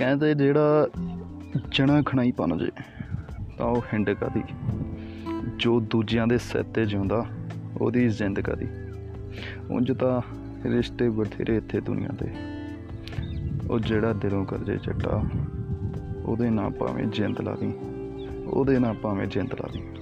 ਕਹਿੰਦੇ ਜਿਹੜਾ ਜਣਾ ਖਣਾਈ ਪਨ ਜੇ, ਤਾਂ ਉਹ ਹਿੰਡ ਕਾਦੀ। ਜੋ ਦੂਜਿਆਂ ਦੇ ਸਿਰ ਤੇ ਜਿਉਂਦਾ, ਉਹਦੀ ਜ਼ਿੰਦ ਕਾਦੀ। ਉਂਝ ਤਾਂ ਰਿਸ਼ਤੇ ਬਥੇਰੇ ਇੱਥੇ ਦੁਨੀਆ ਤੇ। ਉਹ ਜਿਹੜਾ ਦਿਲੋਂ ਕਰ ਜੇ ਚੱਟਾ, ਉਹਦੇ ਨਾਲ ਭਾਵੇਂ ਜਿੰਦ ਲਾ ਦੀ ਉਹਦੇ ਨਾਲ ਭਾਵੇਂ ਜਿੰਦ ਲਾ ਦੀ